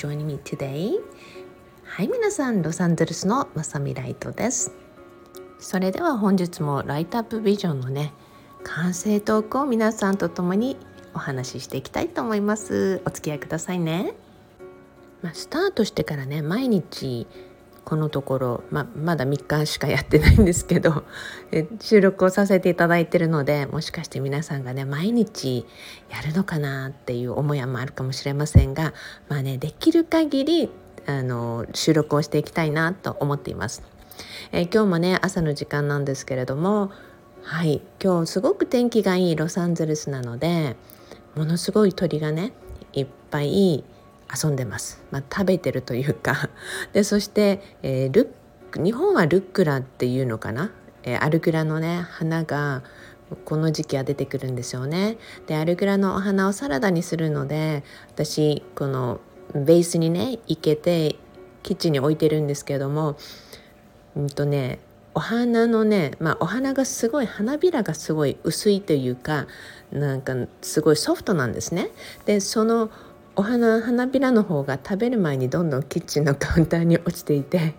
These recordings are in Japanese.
joining me today. はい皆さんロサンゼルスのまさみライトです。それでは本日もライトアップビジョンのね完成トークを皆さんと共にお話ししていきたいと思います。お付き合いくださいね。まあ、スタートしてからね毎日このところ、ままだ3日しかやってないんですけど収録をさせていただいてるのでもしかして皆さんがね毎日やるのかなっていう思いもあるかもしれませんがまあねできる限りあの収録をしていきたいなと思っています。え今日もね朝の時間なんですけれどもはい今日すごく天気がいいロサンゼルスなのでものすごい鳥がねいっぱい遊んでます、まあ、食べてるというか でそして、えー、ル日本はルックラっていうのかな、えー、アルグラのね花がこの時期は出てくるんですよね。でアルグラのお花をサラダにするので私このベースにね行けてキッチンに置いてるんですけどもうんとねお花のね、まあ、お花がすごい花びらがすごい薄いというかなんかすごいソフトなんですね。でそのお花花びらの方が食べる前にどんどんキッチンのカウンターに落ちていて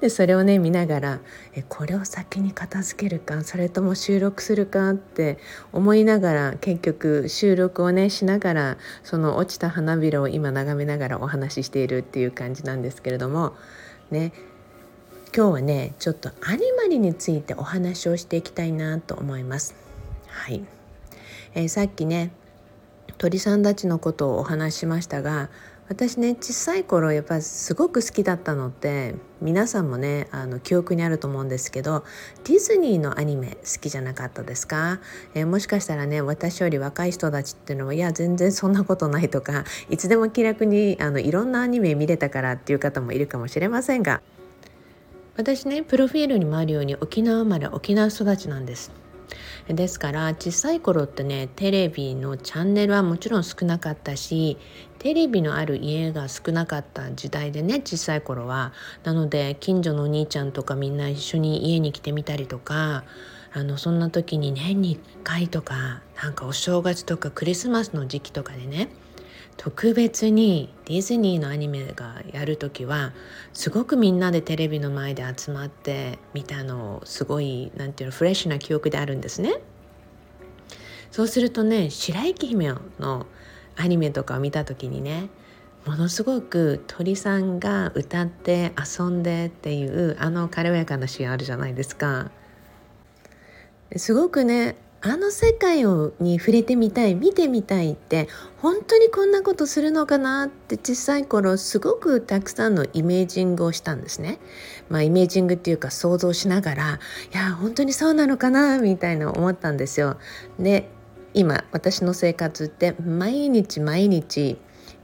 でそれをね見ながらえこれを先に片付けるかそれとも収録するかって思いながら結局収録をねしながらその落ちた花びらを今眺めながらお話ししているっていう感じなんですけれどもね今日はねちょっとアニマルについてお話をしていきたいなと思います。はい、えー、さっきね鳥さんたちのことをお話ししましたが私ね小さい頃やっぱすごく好きだったのって皆さんもねあの記憶にあると思うんですけどディズニーのアニメ好きじゃなかったですか、えー、もしかしたらね私より若い人たちっていうのはいや全然そんなことないとかいつでも気楽にあのいろんなアニメ見れたからっていう方もいるかもしれませんが私ねプロフィールにもあるように沖縄生まれ沖縄育ちなんです。ですから小さい頃ってねテレビのチャンネルはもちろん少なかったしテレビのある家が少なかった時代でね小さい頃は。なので近所のお兄ちゃんとかみんな一緒に家に来てみたりとかあのそんな時に年に1回とかなんかお正月とかクリスマスの時期とかでね特別にディズニーのアニメがやる時はすごくみんなでテレビの前で集まって見たのをすごいなんていうのフレッシュな記憶であるんですね。そうするとね白雪姫のアニメとかを見た時にねものすごく鳥さんが歌って遊んでっていうあの軽やかなシーンあるじゃないですか。すごくねあの世界をに触れてみたい見てみたいって本当にこんなことするのかなって小さい頃すごくたくさんのイメージングをしたんですね。まあイメージングっていうか想像しながらいや本当にそうなのかなみたいな思ったんですよ。で今私の生活って毎日毎日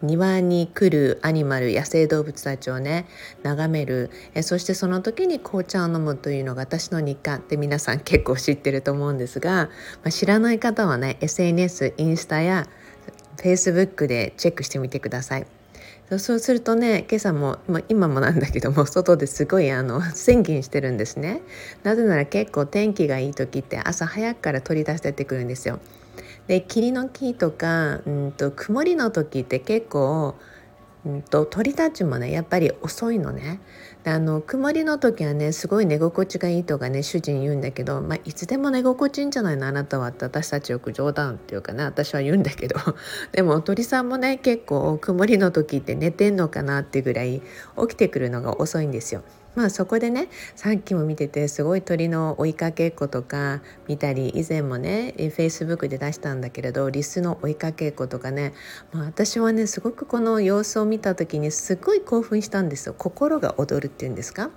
庭に来るアニマル野生動物たちをね眺める。えそしてその時に紅茶を飲むというのが私の日課。って皆さん結構知ってると思うんですが、まあ、知らない方はね SNS インスタや Facebook でチェックしてみてください。そうするとね今朝も、まあ、今もなんだけども外ですごいあの宣言してるんですね。なぜなら結構天気がいい時って朝早くから取り出してってくるんですよ。で霧の木とか、うんと、曇りの時って結構、うんと、鳥たちもねやっぱり遅いのね。であの曇りの時はねすごい寝心地がいいとかね主人言うんだけど、まあ、いつでも寝心地いいんじゃないのあなたはって私たちよく冗談っていうかね私は言うんだけど でも鳥さんもね結構曇りの時って寝てんのかなってぐらい起きてくるのが遅いんですよ。まあそこでねさっきも見ててすごい鳥の追いかけっことか見たり以前もねフェイスブックで出したんだけれどリスの追いかけっことかね、まあ、私はねすごくこの様子を見た時にすごい興奮したんですよ。心が躍るっていうんですか？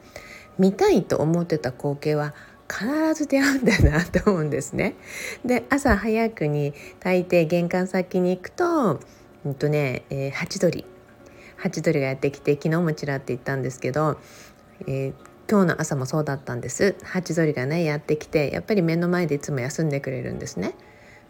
見たいと思ってた光景は必ず出会うんだなと思うんですね。で朝早くに大抵玄関先に行くと,、うんとね、ハチドリ。ハチドリがやってきて昨日もちらって言ったんですけどえー、今日の朝もそうだったんですハチドリがねやってきてやっぱり目の前でいつも休んでくれるんですね。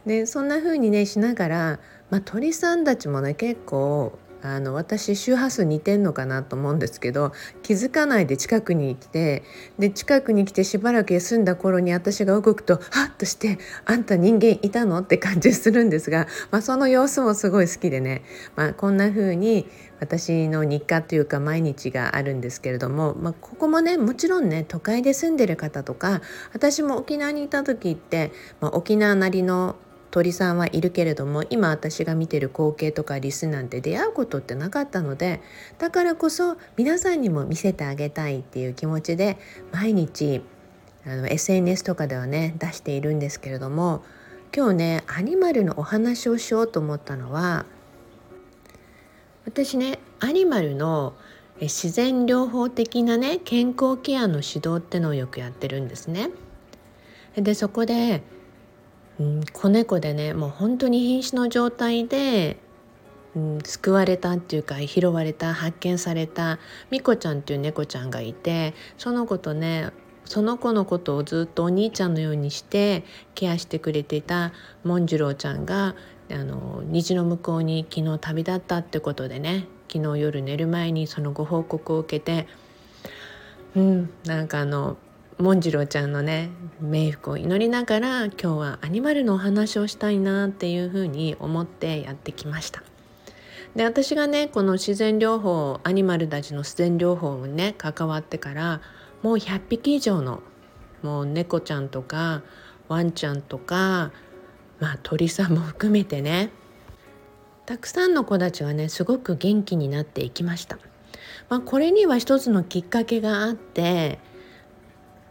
でそんな風にねしながら、まあ、鳥さんたちもね結構あの私周波数似てんのかなと思うんですけど気づかないで近くに来てで近くに来てしばらく休んだ頃に私が動くとハッとして「あんた人間いたの?」って感じするんですが、まあ、その様子もすごい好きでね、まあ、こんな風に私の日課というか毎日があるんですけれども、まあ、ここもねもちろんね都会で住んでる方とか私も沖縄にいた時って、まあ、沖縄なりの鳥さんはいるけれども今私が見てる光景とかリスなんて出会うことってなかったのでだからこそ皆さんにも見せてあげたいっていう気持ちで毎日あの SNS とかではね出しているんですけれども今日ねアニマルのお話をしようと思ったのは私ねアニマルの自然療法的なね健康ケアの指導ってのをよくやってるんですね。でそこで子猫でねもう本当に瀕死の状態で、うん、救われたっていうか拾われた発見されたミコちゃんっていう猫ちゃんがいてその子とねその子のことをずっとお兄ちゃんのようにしてケアしてくれていたモンジュローちゃんがあの虹の向こうに昨日旅立ったってことでね昨日夜寝る前にそのご報告を受けてうんなんかあのモンジローちゃんのね冥福を祈りながら今日はアニマルのお話をしたいなっていうふうに思ってやってきました。で私がねこの自然療法アニマルたちの自然療法にね関わってからもう100匹以上のもう猫ちゃんとかワンちゃんとか、まあ、鳥さんも含めてねたくさんの子たちがねすごく元気になっていきました。まあ、これには一つのきっかけがあって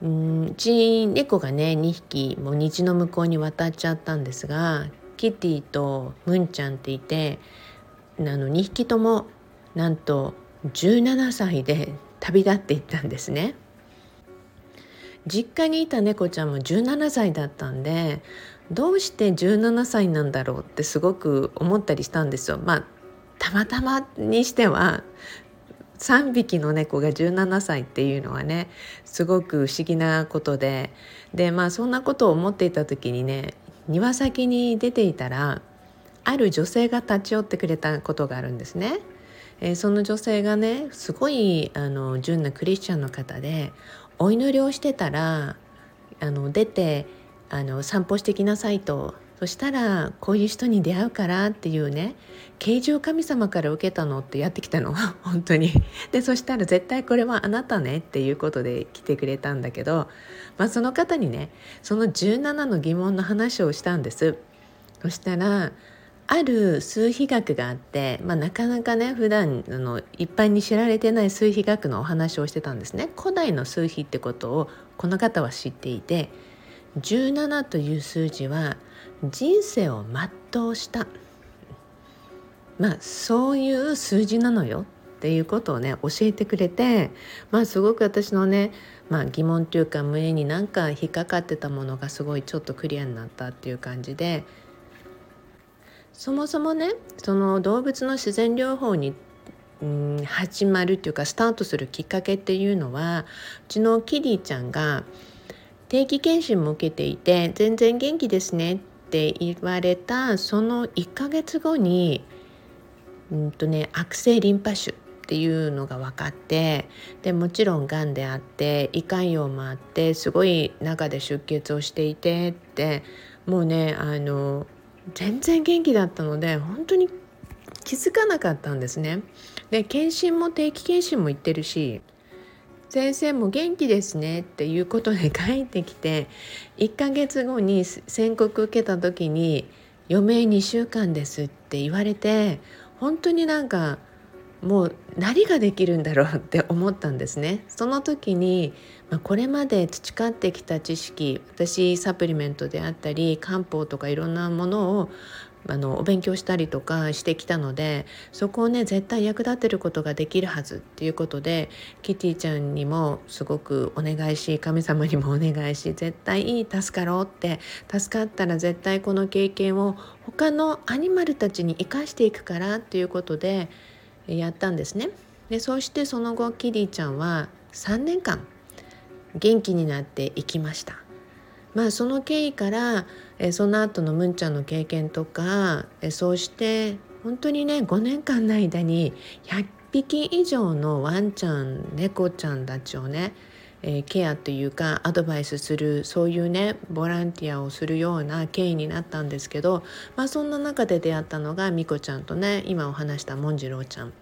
うんうち猫がね2匹もう虹の向こうに渡っちゃったんですがキティとムンちゃんっていてあの2匹ともなんと17歳で旅立っていったんですね。実家にいた猫ちゃんも17歳だったんでどうして17歳なんだろうってすごく思ったりしたんですよ。まあたまたまにしては3匹の猫が17歳っていうのはねすごく不思議なことででまあそんなことを思っていた時にね庭先に出ていたらある女性が立ち寄ってくれたことがあるんですね。えー、その女性がねすごいあの純なクリスチャンの方でお祈りをしてたらあの出てあの散歩してきなさいとそしたらこういう人に出会うからっていうね啓示を神様から受けたのってやってきたの。本当に。でそしたら絶対これはあなたねっていうことで来てくれたんだけど、まあ、その方にねその17の疑問の話をしたんです。そしたらある数比学があって、まあ、なかなかね普段あの一般に知られてない数比学のお話をしてたんですね。古代の数比ってことをこの方は知っていて17という数字は人生を全うした。まあそういう数字なのよっていうことをね教えてくれてまあすごく私のね、まあ、疑問というか胸になんか引っかかってたものがすごいちょっとクリアになったっていう感じでそもそもねその動物の自然療法にうん始まるっていうかスタートするきっかけっていうのはうちのキリーちゃんが定期検診も受けていて全然元気ですねってって言われたその1ヶ月後にうんとね悪性リンパ腫っていうのが分かってでもちろんがんであって胃潰瘍もあってすごい中で出血をしていてってもうねあの全然元気だったので本当に気づかなかったんですね。で検診も定期検診も行ってるし先生も元気ですねっていうことで帰ってきて1ヶ月後に宣告受けた時に余命2週間ですって言われて本当になんかもう何ができるんだろうって思ったんですね。その時に、まあ、これまで培ってきた知識私サプリメントであったり漢方とかいろんなものをあのお勉強したりとかしてきたのでそこをね絶対役立てることができるはずっていうことでキティちゃんにもすごくお願いし神様にもお願いし絶対いい助かろうって助かったら絶対この経験を他のアニマルたちに生かしていくからっていうことでやったんですね。でそしてその後キティちゃんは3年間元気になっていきました。まあその経緯からえその後のむんちゃんの経験とかえそうして本当にね5年間の間に100匹以上のワンちゃん猫ちゃんたちをねえ、ケアというかアドバイスするそういうねボランティアをするような経緯になったんですけど、まあ、そんな中で出会ったのがみこちゃんとね今お話したもんじろうちゃん。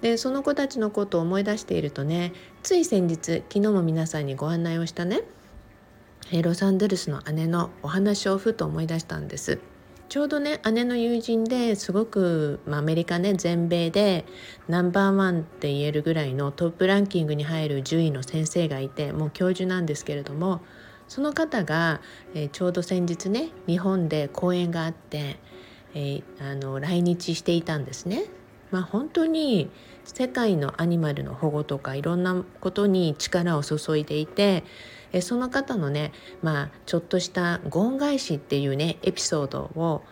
でその子たちのことを思い出しているとねつい先日昨日も皆さんにご案内をしたねロサンゼルスの姉のお話をふと思い出したんです。ちょうどね姉の友人ですごく、まあ、アメリカね全米でナンバーワンって言えるぐらいのトップランキングに入る獣医の先生がいてもう教授なんですけれどもその方が、えー、ちょうど先日ね日本で講演があって、えー、あの来日していたんですね。まあ、本当に世界のアニマルの保護とかいろんなことに力を注いでいてえその方のね、まあ、ちょっとした「ゴン返し」っていうねエピソードを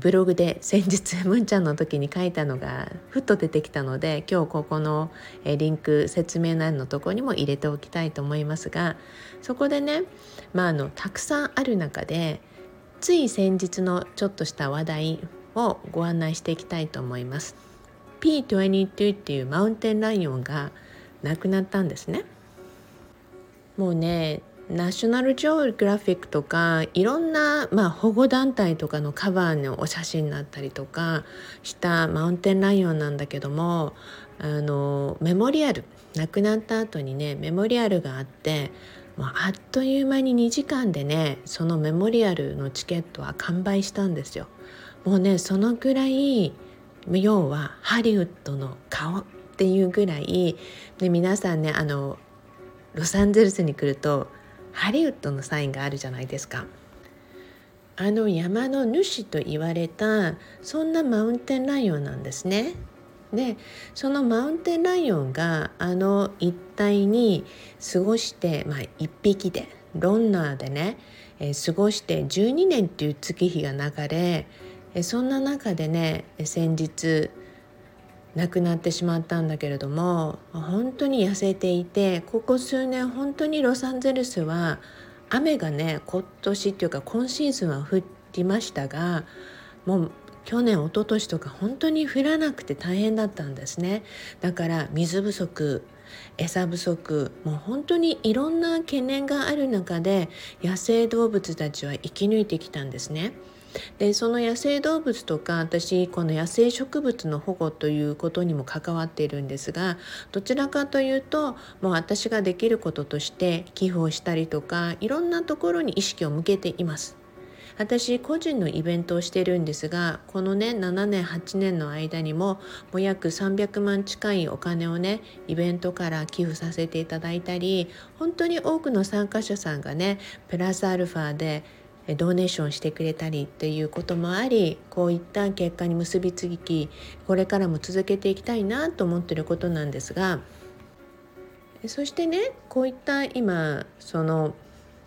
ブログで先日むんちゃんの時に書いたのがふっと出てきたので今日ここのリンク説明欄のとこにも入れておきたいと思いますがそこでね、まあ、あのたくさんある中でつい先日のちょっとした話題をご案内していきたいと思います。P22 っていうマウンテンライオンが亡くなったんですね。もうねナショナルジオグラフィックとかいろんな、まあ、保護団体とかのカバーのお写真だったりとかしたマウンテンライオンなんだけどもあのメモリアル亡くなった後にねメモリアルがあってもうあっという間に2時間でねそのメモリアルのチケットは完売したんですよ。もうねそのくらい要はハリウッドの顔っていうぐらいで皆さんねあのロサンゼルスに来るとハリウッドのサインがあるじゃないですか。あの山の主と言われたそんなマウンテンライオンなんですね。でそのマウンテンライオンがあの一帯に過ごして、まあ、1匹でロンナーでね、えー、過ごして12年っていう月日が流れ、そんな中でね先日亡くなってしまったんだけれども本当に痩せていてここ数年本当にロサンゼルスは雨がね今年っていうか今シーズンは降りましたがもう去年一昨年とか本当に降らなくて大変だったんですねだから水不足餌不足もう本当にいろんな懸念がある中で野生動物たちは生き抜いてきたんですね。でその野生動物とか私この野生植物の保護ということにも関わっているんですがどちらかというともう私ができることとして寄付をしたりとかいろんなところに意識を向けています。私個人のイベントをしてるんですがこのね7年8年の間にももう約300万近いお金をねイベントから寄付させていただいたり本当に多くの参加者さんがねプラスアルファでドネーションしてくれたりっていうこともありこういった結果に結びつきこれからも続けていきたいなと思ってることなんですがそしてねこういった今その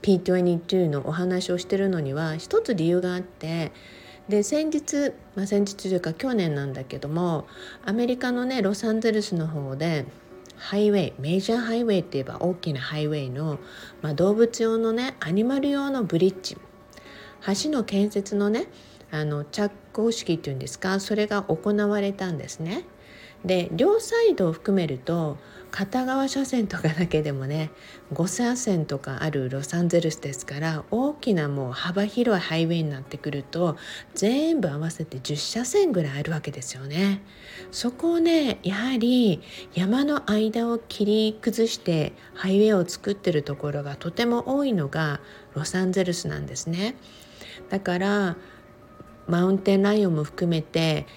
P22 のお話をしてるのには一つ理由があってで先日、まあ、先日というか去年なんだけどもアメリカのねロサンゼルスの方でハイウェイメジャーハイウェイって言えば大きなハイウェイの、まあ、動物用のねアニマル用のブリッジ橋の建設のねあの着工式っていうんですかそれが行われたんですね。で両サイドを含めると片側車線とかだけでもね5車線とかあるロサンゼルスですから大きなもう幅広いハイウェイになってくると全部合わせて10車線ぐらいあるわけですよね。そこをねやはり山の間を切り崩してハイウェイを作ってるところがとても多いのがロサンゼルスなんですね。だからマウンテンライオンも含めて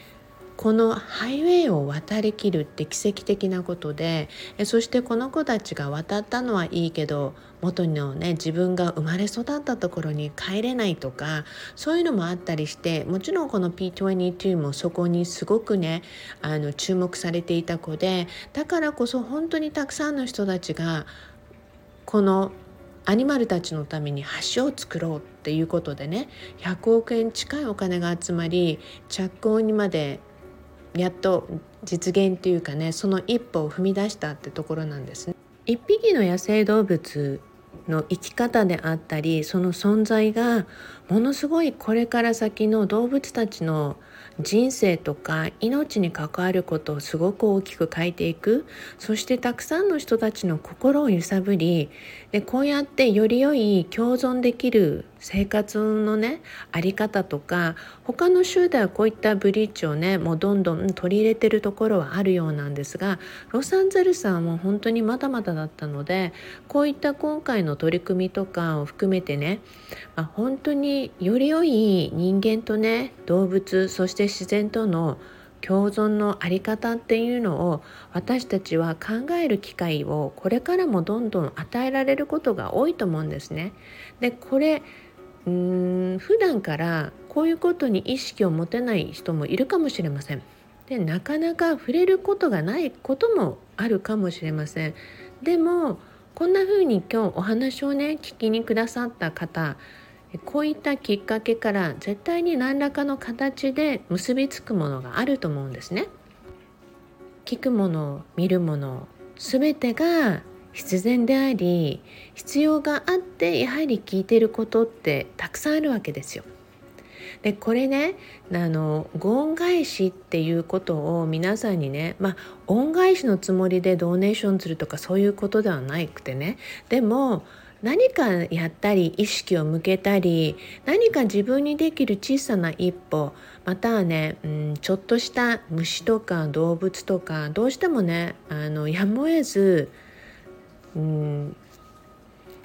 このハイウェイを渡りきるって奇跡的なことでそしてこの子たちが渡ったのはいいけど元のね自分が生まれ育ったところに帰れないとかそういうのもあったりしてもちろんこの P22 もそこにすごくねあの注目されていた子でだからこそ本当にたくさんの人たちがこのアニマルたちのために橋を作ろうっていうことでね100億円近いお金が集まり着工にまでやっと実現というかねその一歩を踏み出したってところなんですね。一匹の野生動物の生き方であったりその存在がものすごいこれから先の動物たちの人生とか命に関わることをすごく大きく変えていくそしてたくさんの人たちの心を揺さぶりでこうやってより良い共存できる生活のねあり方とか他の州ではこういったブリッジをねもうどんどん取り入れてるところはあるようなんですがロサンゼルスはもう本当にまだまだだったのでこういった今回の取り組みとかを含めてね、まあ、本当により良い人間とね動物そして自然との共存の在り方っていうのを私たちは考える機会をこれからもどんどん与えられることが多いと思うんですね。でこれうーん普段からこういうことに意識を持てない人もいるかもしれません。でなかなか触れることがないこともあるかもしれません。でもこんな風に今日お話をね聞きにくださった方こういったきっかけから絶対に何らかの形で結びつくものがあると思うんですね。聞くもの見るもの全てが必然であり必要があってやはり聞いてることってたくさんあるわけですよ。でこれねあのご恩返しっていうことを皆さんにねまあ恩返しのつもりでドーネーションするとかそういうことではなくてねでも何かやったり意識を向けたり何か自分にできる小さな一歩またはね、うん、ちょっとした虫とか動物とかどうしてもねあのやむを得ず、うん、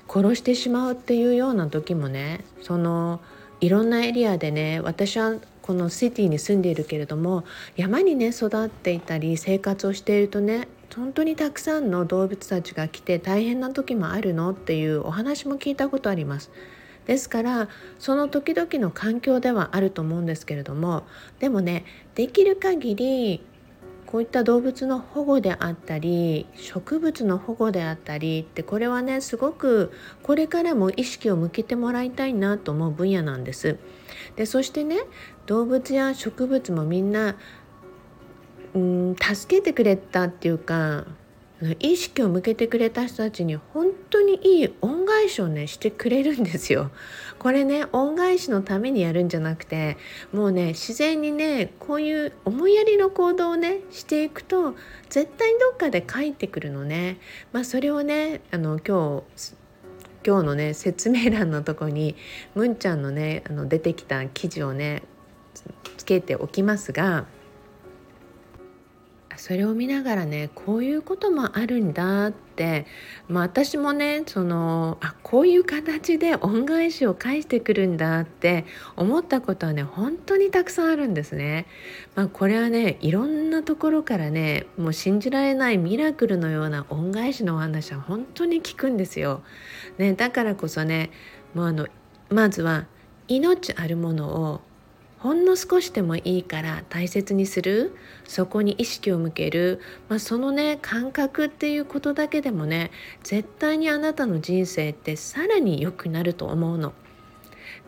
殺してしまうっていうような時もねそのいろんなエリアでね私はこのシティに住んでいるけれども山にね育っていたり生活をしているとね本当にたくさんの動物たちが来て大変な時もあるのっていうお話も聞いたことあります。ですからその時々の環境ではあると思うんですけれどもでもねできる限りこういった動物の保護であったり植物の保護であったりってこれはねすごくこれからも意識を向けてもらいたいなと思う分野なんです。でそしてね動物や植物もみんなうん助けてくれたっていうか意識を向けてくれた人たちに本当にいい恩返しをねしてくれるんですよ。これね恩返しのためにやるんじゃなくてもうね自然にねこういう思いやりの行動をねしていくと絶対にどっかで帰ってくるのね。まあ、それをねあの今日今日のね説明欄のとこにむんちゃんのねあの出てきた記事をねつけておきますがそれを見ながらねこういうこともあるんだって、まあ、私もねそのあこういう形で恩返しを返してくるんだって思ったことはね本当にたくさんあるんですね。まあ、これはねいろんなところからねもう信じられないミラクルのような恩返しのお話は本当に聞くんですよ。ね、だからこそねもうあのまずは命あるものをほんの少しでもいいから大切にするそこに意識を向ける、まあ、そのね感覚っていうことだけでもね絶対にあなたの人生ってさらに良くなると思うの。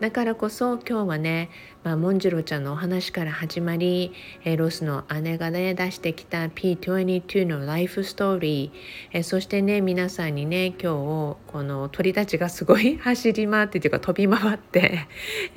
だからこそ今日はね、まあ、モンジロちゃんのお話から始まり、えー、ロスの姉がね出してきた P22 のライフストーリー、えー、そしてね皆さんにね今日この鳥たちがすごい 走り回ってというか飛び回って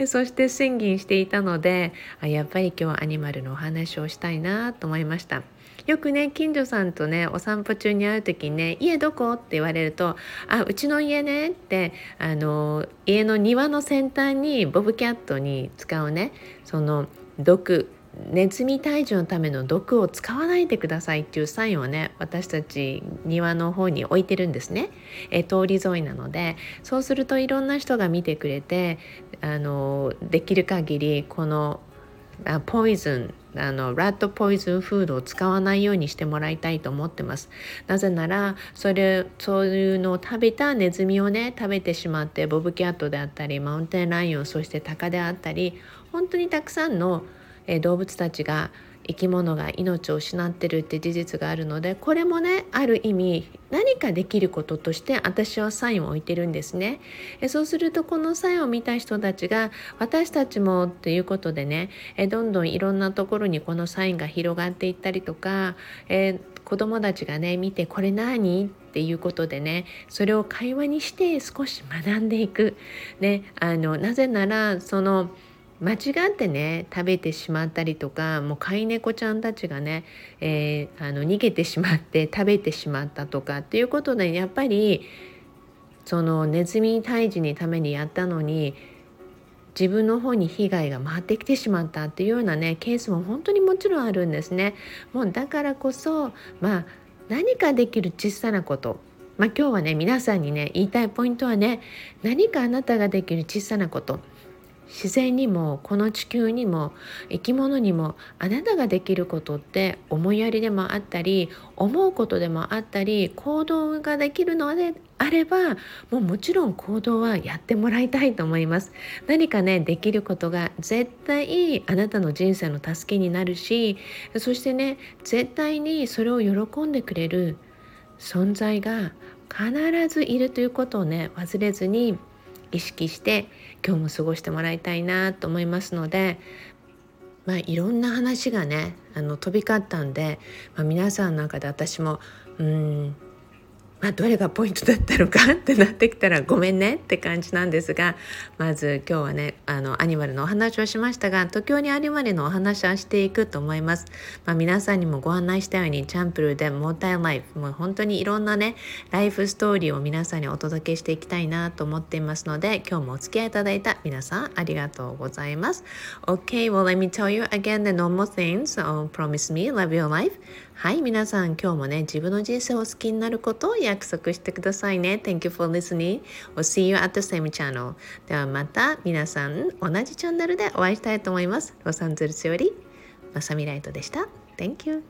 そして宣言していたのであやっぱり今日はアニマルのお話をしたいなと思いました。よくね近所さんとねお散歩中に会う時にね「家どこ?」って言われると「あうちの家ね」ってあの家の庭の先端にボブキャットに使うねその毒ネズミ退治のための毒を使わないでくださいっていうサインをね私たち庭の方に置いてるんですね、え通り沿いなのでそうするといろんな人が見てくれてあのできる限りこのあポイズンあのラッドポイズンフードを使わないようにしてもらいたいと思ってます。なぜならそれそういうのを食べたネズミをね食べてしまってボブキャットであったりマウンテンライオンそしてタカであったり本当にたくさんの動物たちが生き物が命を失ってるって事実があるのでこれもねある意味何かできることとして私はサインを置いてるんですね。そうするとこのサインを見た人たちが私たちもっていうことでねどんどんいろんなところにこのサインが広がっていったりとかえ子供たちがね見てこれ何っていうことでねそれを会話にして少し学んでいく、ね、あのなぜならその間違ってね食べてしまったりとかもう飼い猫ちゃんたちがね、えー、あの逃げてしまって食べてしまったとかっていうことでやっぱりそのネズミ退治にためにやったのに自分の方に被害が回ってきてしまったっていうようなねケースも本当にもちろんあるんですね。もうだからこそまあ何かできる小さなことまあ、今日はね皆さんにね言いたいポイントはね何かあなたができる小さなこと自然にもこの地球にも生き物にもあなたができることって思いやりでもあったり思うことでもあったり行動ができるのであればもうもちろん行動はやってもらいたいと思います。何かねできることが絶対あなたの人生の助けになるしそしてね絶対にそれを喜んでくれる存在が必ずいるということをね忘れずに意識して今日も過ごしてもらいたいなと思いますのでまあいろんな話がねあの飛び交ったんで、まあ、皆さんの中で私もうんまあ、どれがポイントだったのかってなってきたらごめんねって感じなんですがまず今日はねあのアニマルのお話をしましたが東京にアニマルのお話はしていくと思います、まあ、皆さんにもご案内したようにチャンプルでモータイライフもう本当にいろんなねライフストーリーを皆さんにお届けしていきたいなと思っていますので今日もお付き合いいただいた皆さんありがとうございます。OK well let me tell you again the normal things. So promise me love your life. はい皆さん今日もね自分の人生を好きになることを約束してくださいね。Thank you for listening. We'll see you at the same channel. ではまた皆さん同じチャンネルでお会いしたいと思います。ロサンゼルスよりまさみライトでした。Thank you.